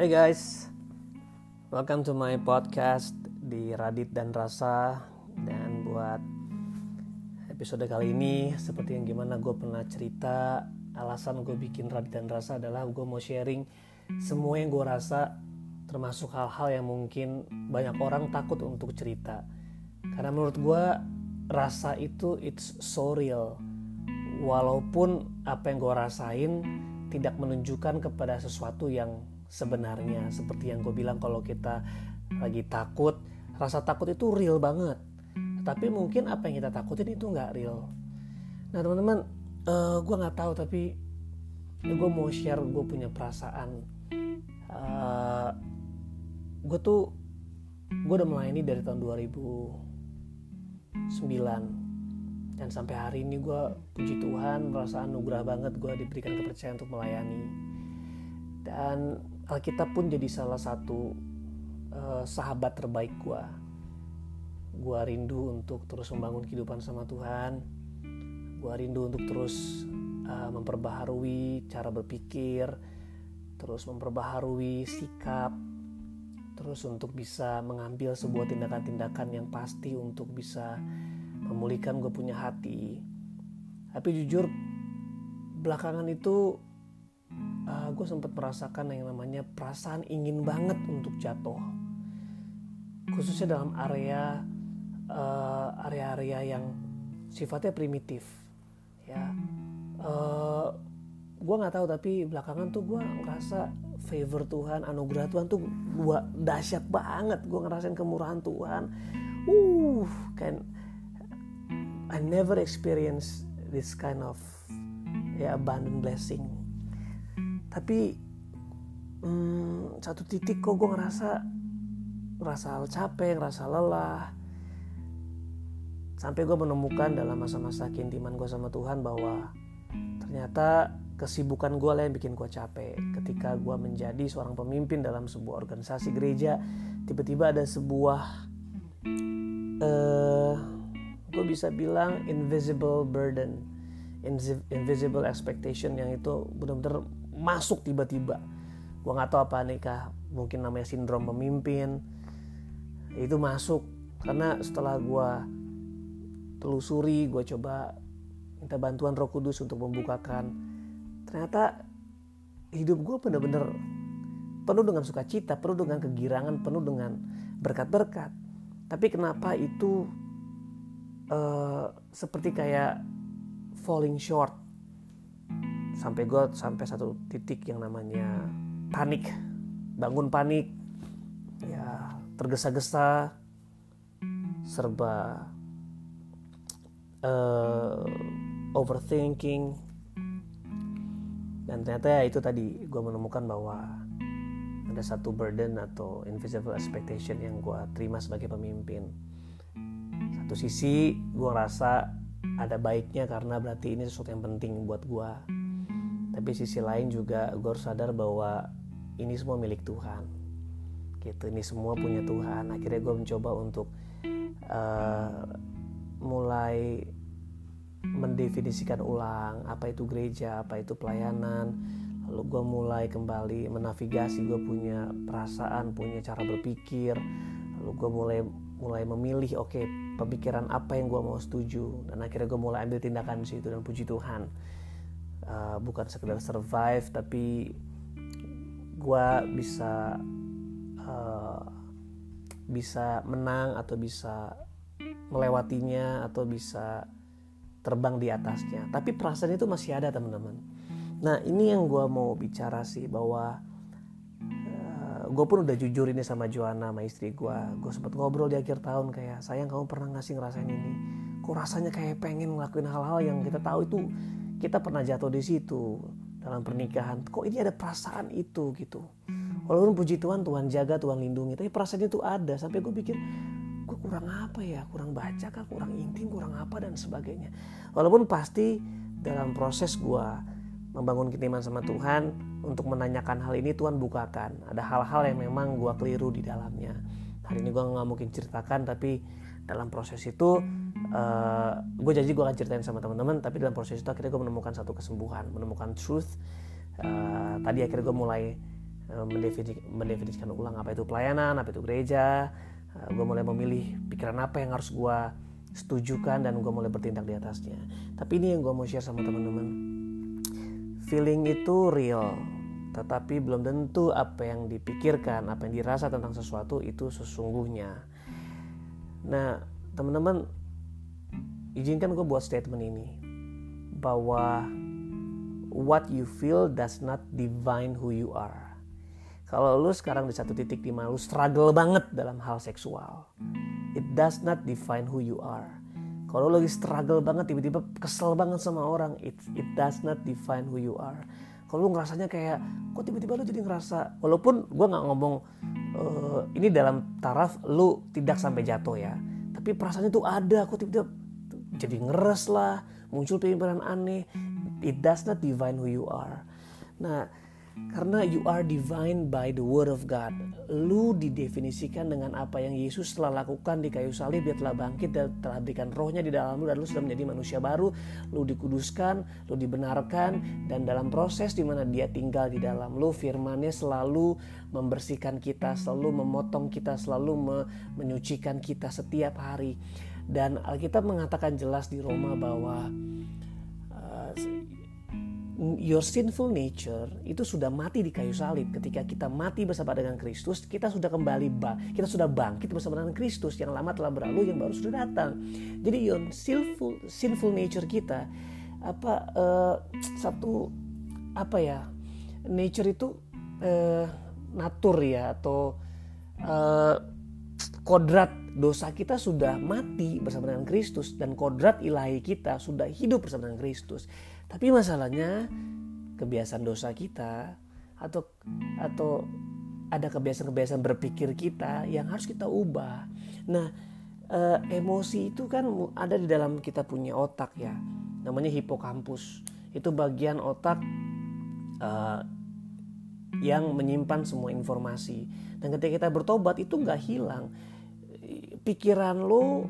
Hey guys, welcome to my podcast di Radit dan Rasa. Dan buat episode kali ini seperti yang gimana gue pernah cerita Alasan gue bikin Radit dan Rasa adalah gue mau sharing semua yang gue rasa Termasuk hal-hal yang mungkin banyak orang takut untuk cerita. Karena menurut gue rasa itu it's so real. Walaupun apa yang gue rasain tidak menunjukkan kepada sesuatu yang sebenarnya. Seperti yang gue bilang kalau kita lagi takut rasa takut itu real banget. Tapi mungkin apa yang kita takutin itu nggak real. Nah teman-teman uh, gue nggak tahu tapi ya gue mau share gue punya perasaan. Uh, gue tuh gue udah melayani dari tahun 2009 dan sampai hari ini gue puji Tuhan merasa anugerah banget gue diberikan kepercayaan untuk melayani. Dan Alkitab pun jadi salah satu uh, sahabat terbaik gue. Gue rindu untuk terus membangun kehidupan sama Tuhan. Gue rindu untuk terus uh, memperbaharui cara berpikir, terus memperbaharui sikap, terus untuk bisa mengambil sebuah tindakan-tindakan yang pasti untuk bisa memulihkan gue punya hati. Tapi jujur belakangan itu uh, gue sempat merasakan yang namanya perasaan ingin banget untuk jatuh. Khususnya dalam area uh, area-area yang sifatnya primitif ya. Uh, gue nggak tahu tapi belakangan tuh gue ngerasa favor Tuhan anugerah Tuhan tuh gue dahsyat banget. Gue ngerasain kemurahan Tuhan. Uh kan I never experience this kind of ya abundant blessing tapi hmm, satu titik kok gue ngerasa ngerasa capek ngerasa lelah. Sampai gue menemukan dalam masa-masa keintiman gue sama Tuhan bahwa ternyata kesibukan gue lah yang bikin gue capek. Ketika gue menjadi seorang pemimpin dalam sebuah organisasi gereja tiba-tiba ada sebuah uh, gue bisa bilang invisible burden invisible expectation yang itu benar-benar masuk tiba-tiba. Gue nggak tahu apa nih kah mungkin namanya sindrom pemimpin. Itu masuk karena setelah gue telusuri gue coba minta bantuan Roh Kudus untuk membukakan. Ternyata hidup gue bener-bener penuh dengan sukacita penuh dengan kegirangan penuh dengan berkat-berkat. Tapi kenapa itu uh, seperti kayak falling short sampai gue sampai satu titik yang namanya panik. Bangun panik. Ya tergesa-gesa. Serba uh, overthinking. Dan ternyata ya itu tadi gue menemukan bahwa ada satu burden atau invisible expectation yang gue terima sebagai pemimpin. Satu sisi gue rasa ada baiknya karena berarti ini sesuatu yang penting buat gue tapi sisi lain juga gue harus sadar bahwa ini semua milik Tuhan. Gitu ini semua punya Tuhan. Akhirnya gue mencoba untuk uh, mulai mendefinisikan ulang apa itu gereja apa itu pelayanan. Lalu gue mulai kembali menavigasi gue punya perasaan punya cara berpikir. Lalu gue mulai mulai memilih oke okay, pemikiran apa yang gue mau setuju. Dan akhirnya gue mulai ambil tindakan di situ dan puji Tuhan uh, bukan sekedar survive tapi gue bisa uh, bisa menang atau bisa melewatinya atau bisa terbang di atasnya. Tapi perasaan itu masih ada teman-teman. Nah ini yang gue mau bicara sih bahwa uh, gue pun udah jujur ini sama Joanna sama istri gue gue sempat ngobrol di akhir tahun kayak sayang kamu pernah ngasih ngerasain ini? Kok rasanya kayak pengen ngelakuin hal-hal yang kita tahu itu kita pernah jatuh di situ dalam pernikahan. Kok ini ada perasaan itu gitu? Walaupun puji Tuhan Tuhan jaga Tuhan lindungi tapi perasaan itu ada. Sampai gue pikir gue kurang apa ya? Kurang baca kah? Kurang intim kurang apa? Dan sebagainya. Walaupun pasti dalam proses gue membangun keintiman sama Tuhan untuk menanyakan hal ini Tuhan bukakan. Ada hal-hal yang memang gue keliru di dalamnya. Hari ini gue nggak mungkin ceritakan tapi dalam proses itu uh, eh, gue janji gue akan ceritain sama teman-teman tapi dalam proses itu akhirnya gue menemukan satu kesembuhan menemukan truth uh, tadi akhirnya gue mulai uh, mendefinisikan ulang apa itu pelayanan apa itu gereja uh, gue mulai memilih pikiran apa yang harus gue setujukan dan gue mulai bertindak di atasnya tapi ini yang gue mau share sama teman-teman feeling itu real tetapi belum tentu apa yang dipikirkan, apa yang dirasa tentang sesuatu itu sesungguhnya. Nah, teman-teman, izinkan gue buat statement ini bahwa what you feel does not define who you are. Kalau lu sekarang di satu titik di mana lu struggle banget dalam hal seksual, it does not define who you are. Kalau lu lagi struggle banget tiba-tiba kesel banget sama orang, it it does not define who you are kalau lu ngerasanya kayak kok tiba-tiba lu jadi ngerasa walaupun gue nggak ngomong uh, ini dalam taraf lu tidak sampai jatuh ya. Tapi perasaannya tuh ada kok tiba-tiba jadi ngeres lah muncul pikiran aneh. It does not define who you are. Nah karena you are divine by the word of God. Lu didefinisikan dengan apa yang Yesus telah lakukan di kayu salib. Dia telah bangkit dan telah berikan rohnya di dalam lu dan lu sudah menjadi manusia baru. Lu dikuduskan, lu dibenarkan dan dalam proses di mana dia tinggal di dalam lu firmannya selalu membersihkan kita, selalu memotong kita, selalu me menyucikan kita setiap hari. Dan Alkitab mengatakan jelas di Roma bahwa uh, your sinful nature itu sudah mati di kayu salib. Ketika kita mati bersama dengan Kristus, kita sudah kembali bang, kita sudah bangkit bersama dengan Kristus. Yang lama telah berlalu, yang baru sudah datang. Jadi your sinful sinful nature kita apa uh, satu apa ya nature itu uh, natur ya atau uh, kodrat dosa kita sudah mati bersama dengan Kristus dan kodrat ilahi kita sudah hidup bersama dengan Kristus. Tapi masalahnya kebiasaan dosa kita atau atau ada kebiasaan-kebiasaan berpikir kita yang harus kita ubah. Nah, e, emosi itu kan ada di dalam kita punya otak ya, namanya hipokampus. Itu bagian otak e, yang menyimpan semua informasi. Dan ketika kita bertobat itu nggak hilang. Pikiran lo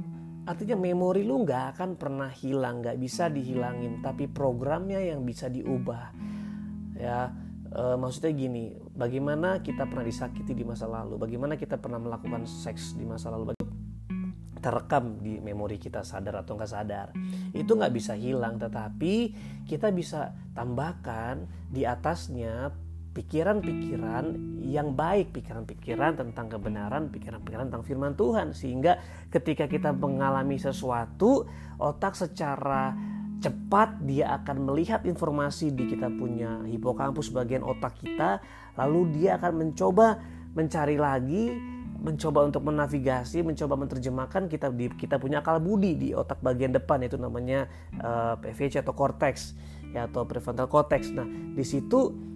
Artinya memori lu nggak akan pernah hilang, nggak bisa dihilangin, tapi programnya yang bisa diubah. Ya, e, maksudnya gini, bagaimana kita pernah disakiti di masa lalu, bagaimana kita pernah melakukan seks di masa lalu, terekam di memori kita sadar atau nggak sadar, itu nggak bisa hilang, tetapi kita bisa tambahkan di atasnya pikiran-pikiran yang baik, pikiran-pikiran tentang kebenaran, pikiran-pikiran tentang firman Tuhan sehingga ketika kita mengalami sesuatu, otak secara cepat dia akan melihat informasi di kita punya hipokampus bagian otak kita, lalu dia akan mencoba mencari lagi mencoba untuk menavigasi, mencoba menerjemahkan kita di kita punya akal budi di otak bagian depan itu namanya uh, eh, PVC atau cortex ya atau prefrontal cortex. Nah, di situ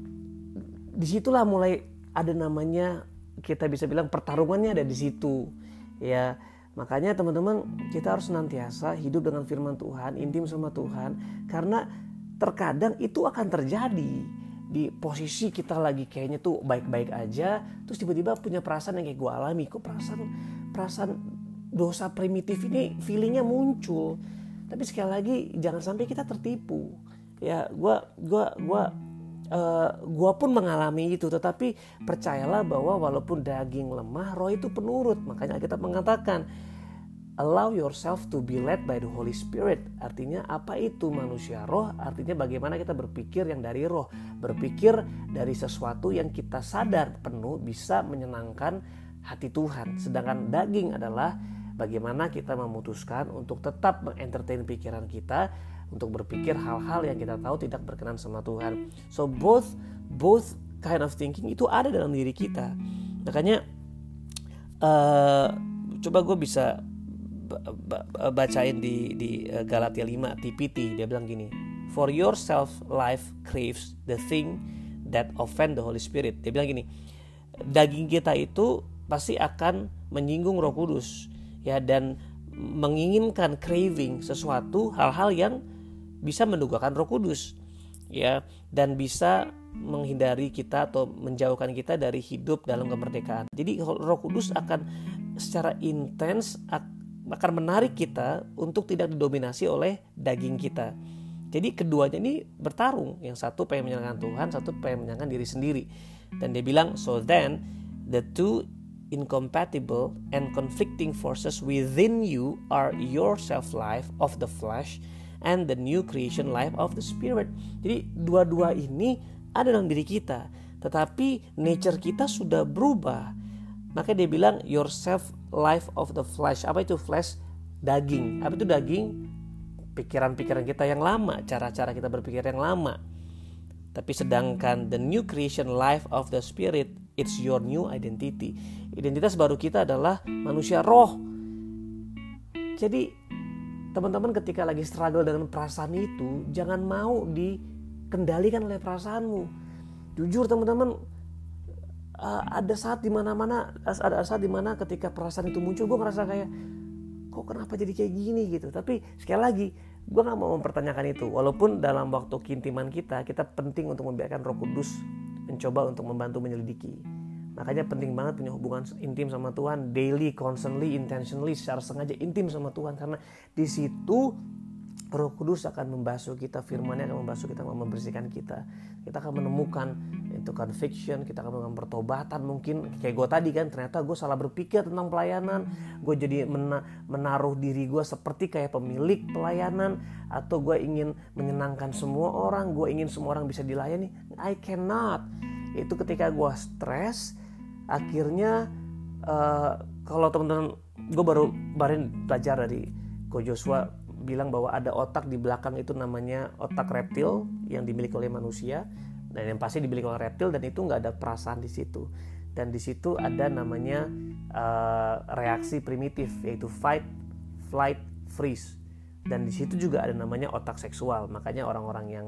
di situlah mulai ada namanya kita bisa bilang pertarungannya ada di situ ya. Makanya teman-teman kita harus senantiasa hidup dengan firman Tuhan intim sama Tuhan karena terkadang itu akan terjadi di posisi kita lagi kayaknya tuh baik-baik aja terus tiba-tiba punya perasaan yang kayak gue alami. Kok perasaan perasaan dosa primitif ini feelingnya muncul? Tapi sekali lagi jangan sampai kita tertipu. Ya gue gua gua uh, eh, gue pun mengalami itu tetapi percayalah bahwa walaupun daging lemah roh itu penurut. Makanya kita mengatakan allow yourself to be led by the Holy Spirit. Artinya apa itu manusia roh? Artinya bagaimana kita berpikir yang dari roh? Berpikir dari sesuatu yang kita sadar penuh bisa menyenangkan hati Tuhan. Sedangkan daging adalah bagaimana kita memutuskan untuk tetap mengentertain pikiran kita untuk berpikir hal-hal yang kita tahu tidak berkenan sama Tuhan. So both both kind of thinking itu ada dalam diri kita. Makanya uh, coba gue bisa bacain di di eh, Galatia 5 TPT dia bilang gini for yourself life craves the thing that offend the Holy Spirit dia bilang gini daging kita itu pasti akan menyinggung Roh Kudus ya dan menginginkan craving sesuatu hal-hal yang bisa mendugakan Roh Kudus ya dan bisa menghindari kita atau menjauhkan kita dari hidup dalam kemerdekaan. Jadi Roh Kudus akan secara intens akan menarik kita untuk tidak didominasi oleh daging kita. Jadi keduanya ini bertarung. Yang satu pengen menyenangkan Tuhan, satu pengen menyenangkan diri sendiri. Dan dia bilang, so then the two incompatible and conflicting forces within you are your self life of the flesh and the new creation life of the spirit. Jadi dua-dua ini ada dalam diri kita, tetapi nature kita sudah berubah. Maka dia bilang your self life of the flesh. Apa itu flesh? Daging. Apa itu daging? pikiran-pikiran kita yang lama, cara-cara kita berpikir yang lama. Tapi sedangkan the new creation life of the spirit, it's your new identity. Identitas baru kita adalah manusia roh. Jadi teman-teman ketika lagi struggle dengan perasaan itu, jangan mau dikendalikan oleh perasaanmu. Jujur teman-teman, uh, ada saat di mana-mana, ada saat di mana ketika perasaan itu muncul, gue ngerasa kayak kok kenapa jadi kayak gini? gitu. Tapi sekali lagi gue nggak mau mempertanyakan itu. Walaupun dalam waktu kintiman kita kita penting untuk membiarkan Roh Kudus mencoba untuk membantu menyelidiki makanya penting banget punya hubungan intim sama Tuhan daily constantly intentionally secara sengaja intim sama Tuhan karena di situ Roh Kudus akan membasuh kita, firman-Nya akan membasuh kita, membersihkan kita. Kita akan menemukan itu conviction, kita akan menemukan pertobatan. Mungkin kayak gue tadi kan, ternyata gue salah berpikir tentang pelayanan. Gue jadi menaruh diri gue seperti kayak pemilik pelayanan. Atau gue ingin menyenangkan semua orang, gue ingin semua orang bisa dilayani. I cannot. Itu ketika gue stres, akhirnya uh, kalau teman-teman, gue baru baru belajar dari Ko Joshua bilang bahwa ada otak di belakang itu namanya otak reptil yang dimiliki oleh manusia dan yang pasti dimiliki oleh reptil dan itu nggak ada perasaan di situ. Dan di situ ada namanya uh, reaksi primitif yaitu fight, flight, freeze. Dan di situ juga ada namanya otak seksual. Makanya orang-orang yang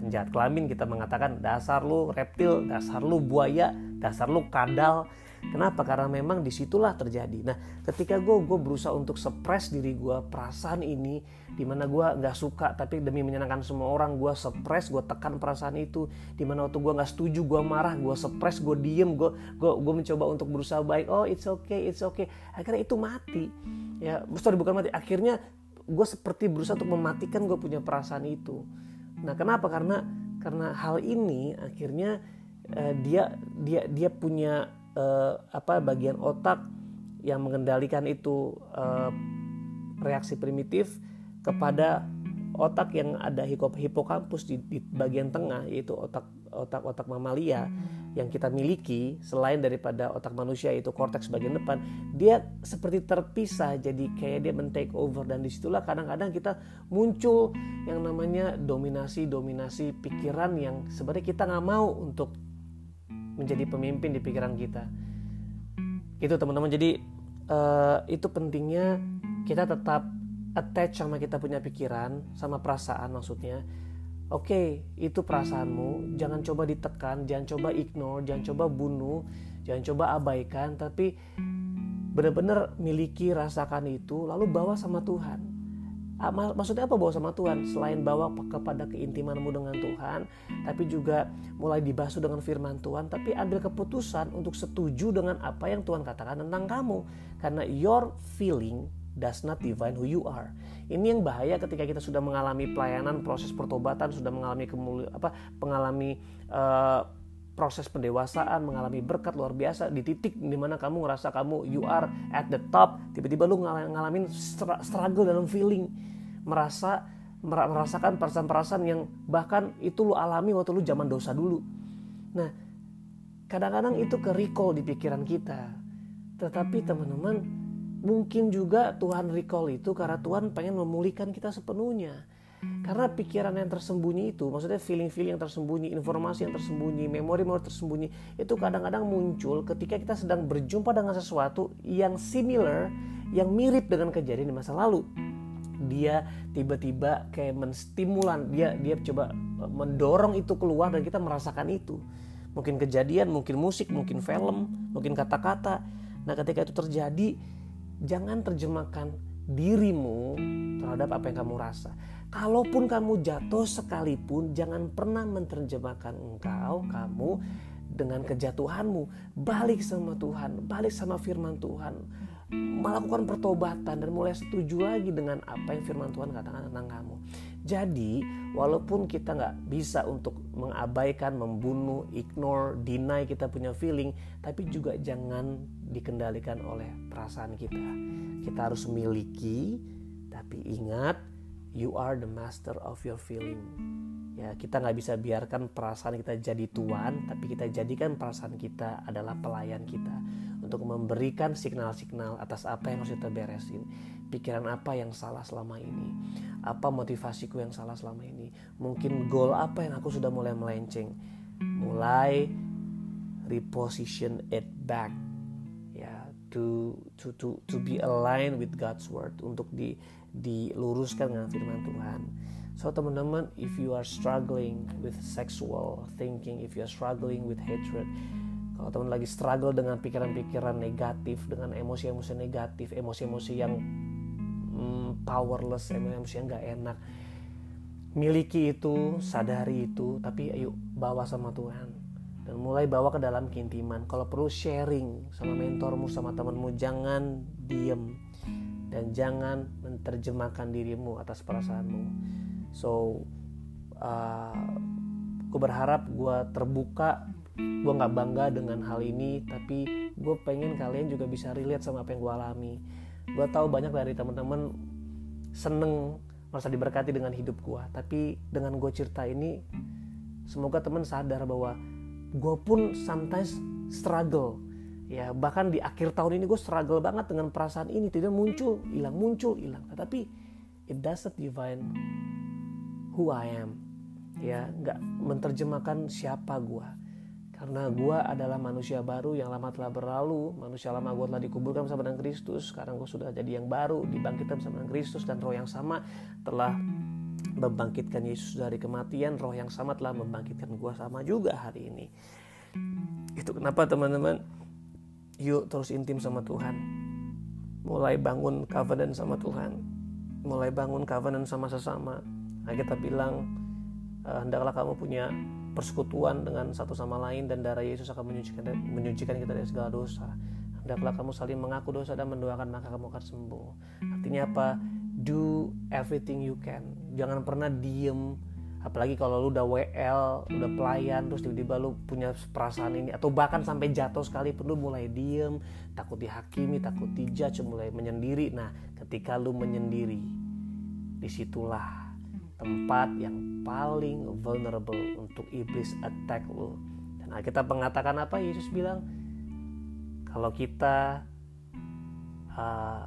penjahat kelamin kita mengatakan dasar lu reptil, dasar lu buaya, dasar lu kadal Kenapa? Karena memang di situlah terjadi. Nah, ketika gue gue berusaha untuk suppress diri gue perasaan ini, di mana gue nggak suka tapi demi menyenangkan semua orang gue suppress, gue tekan perasaan itu. Di mana waktu gue nggak setuju, gue marah, gue suppress, gue diem, gue gue gue mencoba untuk berusaha baik. Oh, it's okay, it's okay. Akhirnya itu mati. Ya, sorry bukan mati. Akhirnya gue seperti berusaha untuk mematikan gue punya perasaan itu. Nah, kenapa? Karena karena hal ini akhirnya uh, dia dia dia punya uh, apa bagian otak yang mengendalikan itu uh, reaksi primitif kepada otak yang ada hipokampus di, di bagian tengah yaitu otak otak otak mamalia yang kita miliki selain daripada otak manusia yaitu korteks bagian depan dia seperti terpisah. Jadi kayak dia men take over. Dan di situlah kadang-kadang kita muncul yang namanya dominasi dominasi pikiran yang sebenarnya kita nggak mau untuk menjadi pemimpin di pikiran kita. Itu teman-teman. Jadi uh, itu pentingnya kita tetap attach sama kita punya pikiran sama perasaan maksudnya oke okay, itu perasaanmu. Jangan coba ditekan jangan coba ignore jangan coba bunuh jangan coba abaikan. Tapi benar-benar miliki rasakan itu lalu bawa sama Tuhan. Ah, maksudnya apa bawa sama Tuhan? Selain bawa kepada keintimanmu dengan Tuhan tapi juga mulai dibasuh dengan firman Tuhan tapi ambil keputusan untuk setuju dengan apa yang Tuhan katakan tentang kamu. Karena your feeling does not define who you are. Ini yang bahaya ketika kita sudah mengalami pelayanan, proses pertobatan, sudah mengalami kemuli, apa mengalami uh, proses pendewasaan, mengalami berkat luar biasa di titik di mana kamu ngerasa kamu you are at the top, tiba-tiba lu ngalamin struggle dalam feeling merasa merasakan perasaan-perasaan yang bahkan itu lu alami waktu lu zaman dosa dulu. Nah, kadang-kadang itu ke recall di pikiran kita. Tetapi teman-teman, mungkin juga Tuhan recall itu karena Tuhan pengen memulihkan kita sepenuhnya. Karena pikiran yang tersembunyi itu, maksudnya feeling-feeling yang tersembunyi, informasi yang tersembunyi, memori-memori tersembunyi, itu kadang-kadang muncul ketika kita sedang berjumpa dengan sesuatu yang similar, yang mirip dengan kejadian di masa lalu. Dia tiba-tiba kayak menstimulan dia dia coba e, mendorong itu keluar dan kita merasakan itu. Mungkin kejadian mungkin musik mungkin film mungkin kata-kata. Nah ketika itu terjadi jangan terjemahkan dirimu terhadap apa yang kamu rasa. Kalaupun kamu jatuh sekalipun jangan pernah menerjemahkan engkau kamu dengan kejatuhanmu. Balik sama Tuhan balik sama firman Tuhan. Melakukan pertobatan dan mulai setuju lagi dengan apa yang firman Tuhan katakan tentang kamu. Jadi walaupun kita nggak bisa untuk mengabaikan, membunuh, ignore, deny kita punya feeling, tapi juga jangan dikendalikan oleh perasaan kita. Kita harus miliki, tapi ingat, you are the master of your feeling. Ya, kita nggak bisa biarkan perasaan kita jadi tuan, tapi kita jadikan perasaan kita adalah pelayan kita untuk memberikan signal-signal atas apa yang harus kita beresin pikiran apa yang salah selama ini? Apa motivasiku yang salah selama ini? Mungkin goal apa yang aku sudah mulai melenceng? Mulai reposition it back. Ya to to to to be aligned with God's word. Untuk di diluruskan dengan firman Tuhan. So teman-teman if you are struggling with sexual thinking if you are struggling with hatred kalau teman lagi struggle dengan pikiran-pikiran negatif dengan emosi-emosi negatif emosi-emosi yang powerless emosi yang nggak enak. Miliki itu sadari itu tapi ayo bawa sama Tuhan. Dan mulai bawa ke dalam keintiman. Kalau perlu sharing sama mentormu sama temanmu jangan diem. Dan jangan menerjemahkan dirimu atas perasaanmu. So uh, gue berharap gue terbuka. Gue nggak bangga dengan hal ini tapi gue pengen kalian juga bisa relate sama apa yang gue alami gue tahu banyak dari teman-teman seneng merasa diberkati dengan hidup gue tapi dengan gue cerita ini semoga teman sadar bahwa gue pun sometimes struggle. Ya bahkan di akhir tahun ini gue struggle banget dengan perasaan ini. Tidak muncul hilang muncul hilang. Tetapi it doesn't define who I am. Ya nggak menerjemahkan siapa gue karena gue adalah manusia baru yang lama telah berlalu. Manusia lama gue telah dikuburkan bersama dengan Kristus. Sekarang gue sudah jadi yang baru dibangkitkan bersama dengan Kristus. Dan roh yang sama telah membangkitkan Yesus dari kematian. Roh yang sama telah membangkitkan gue sama juga hari ini. Itu kenapa teman-teman? Yuk terus intim sama Tuhan. Mulai bangun covenant sama Tuhan. Mulai bangun covenant sama sesama. Nah kita bilang eh, hendaklah kamu punya persekutuan dengan satu sama lain dan darah Yesus akan menyucikan menyucikan kita dari segala dosa. Hendaklah kamu saling mengaku dosa dan mendoakan maka kamu akan sembuh. Artinya apa? Do everything you can. Jangan pernah diem. Apalagi kalau lu udah WL, udah pelayan, terus tiba-tiba lu punya perasaan ini atau bahkan sampai jatuh sekali pun lu mulai diem, takut dihakimi, takut dijudge, mulai menyendiri. Nah, ketika lu menyendiri, di situlah tempat yang paling vulnerable untuk iblis attack lo. Dan kita mengatakan apa? Yesus bilang, kalau kita uh,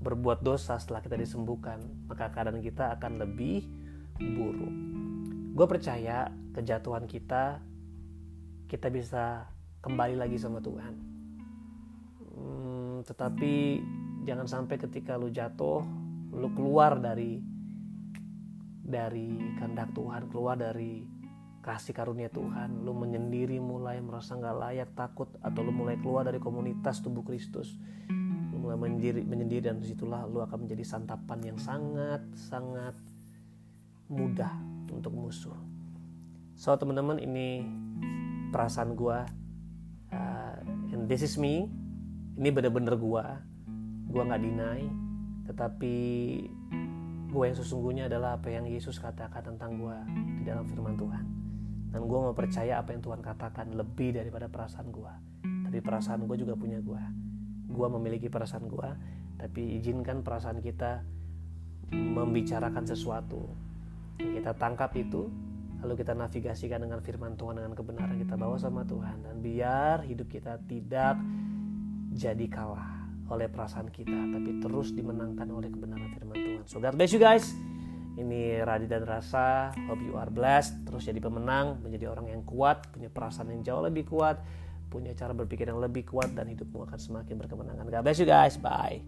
berbuat dosa setelah kita disembuhkan, maka keadaan kita akan lebih buruk. Gue percaya kejatuhan kita, kita bisa kembali lagi sama Tuhan. Hmm, tetapi jangan sampai ketika lu jatuh, lu keluar dari dari kehendak Tuhan keluar dari kasih karunia Tuhan. Lu menyendiri mulai merasa nggak layak takut atau lu mulai keluar dari komunitas tubuh Kristus. Lu mulai menyendiri, menyendiri dan di situlah lu akan menjadi santapan yang sangat sangat mudah untuk musuh. So teman-teman ini perasaan gua uh, and this is me. Ini bener-bener gua. Gua nggak deny tetapi gue yang sesungguhnya adalah apa yang Yesus katakan tentang gue di dalam firman Tuhan. Dan gue mau percaya apa yang Tuhan katakan lebih daripada perasaan gue tapi perasaan gue juga punya gue gue memiliki perasaan gue tapi izinkan perasaan kita membicarakan sesuatu. Kita tangkap itu lalu kita navigasikan dengan firman Tuhan dengan kebenaran kita bawa sama Tuhan. Dan biar hidup kita tidak jadi kalah oleh perasaan kita tapi terus dimenangkan oleh kebenaran firman Tuhan. So God bless you guys. Ini Radi dan Rasa hope you are blessed. Terus jadi pemenang menjadi orang yang kuat punya perasaan yang jauh lebih kuat punya cara berpikir yang lebih kuat dan hidupmu akan semakin berkemenangan. God bless you guys. Bye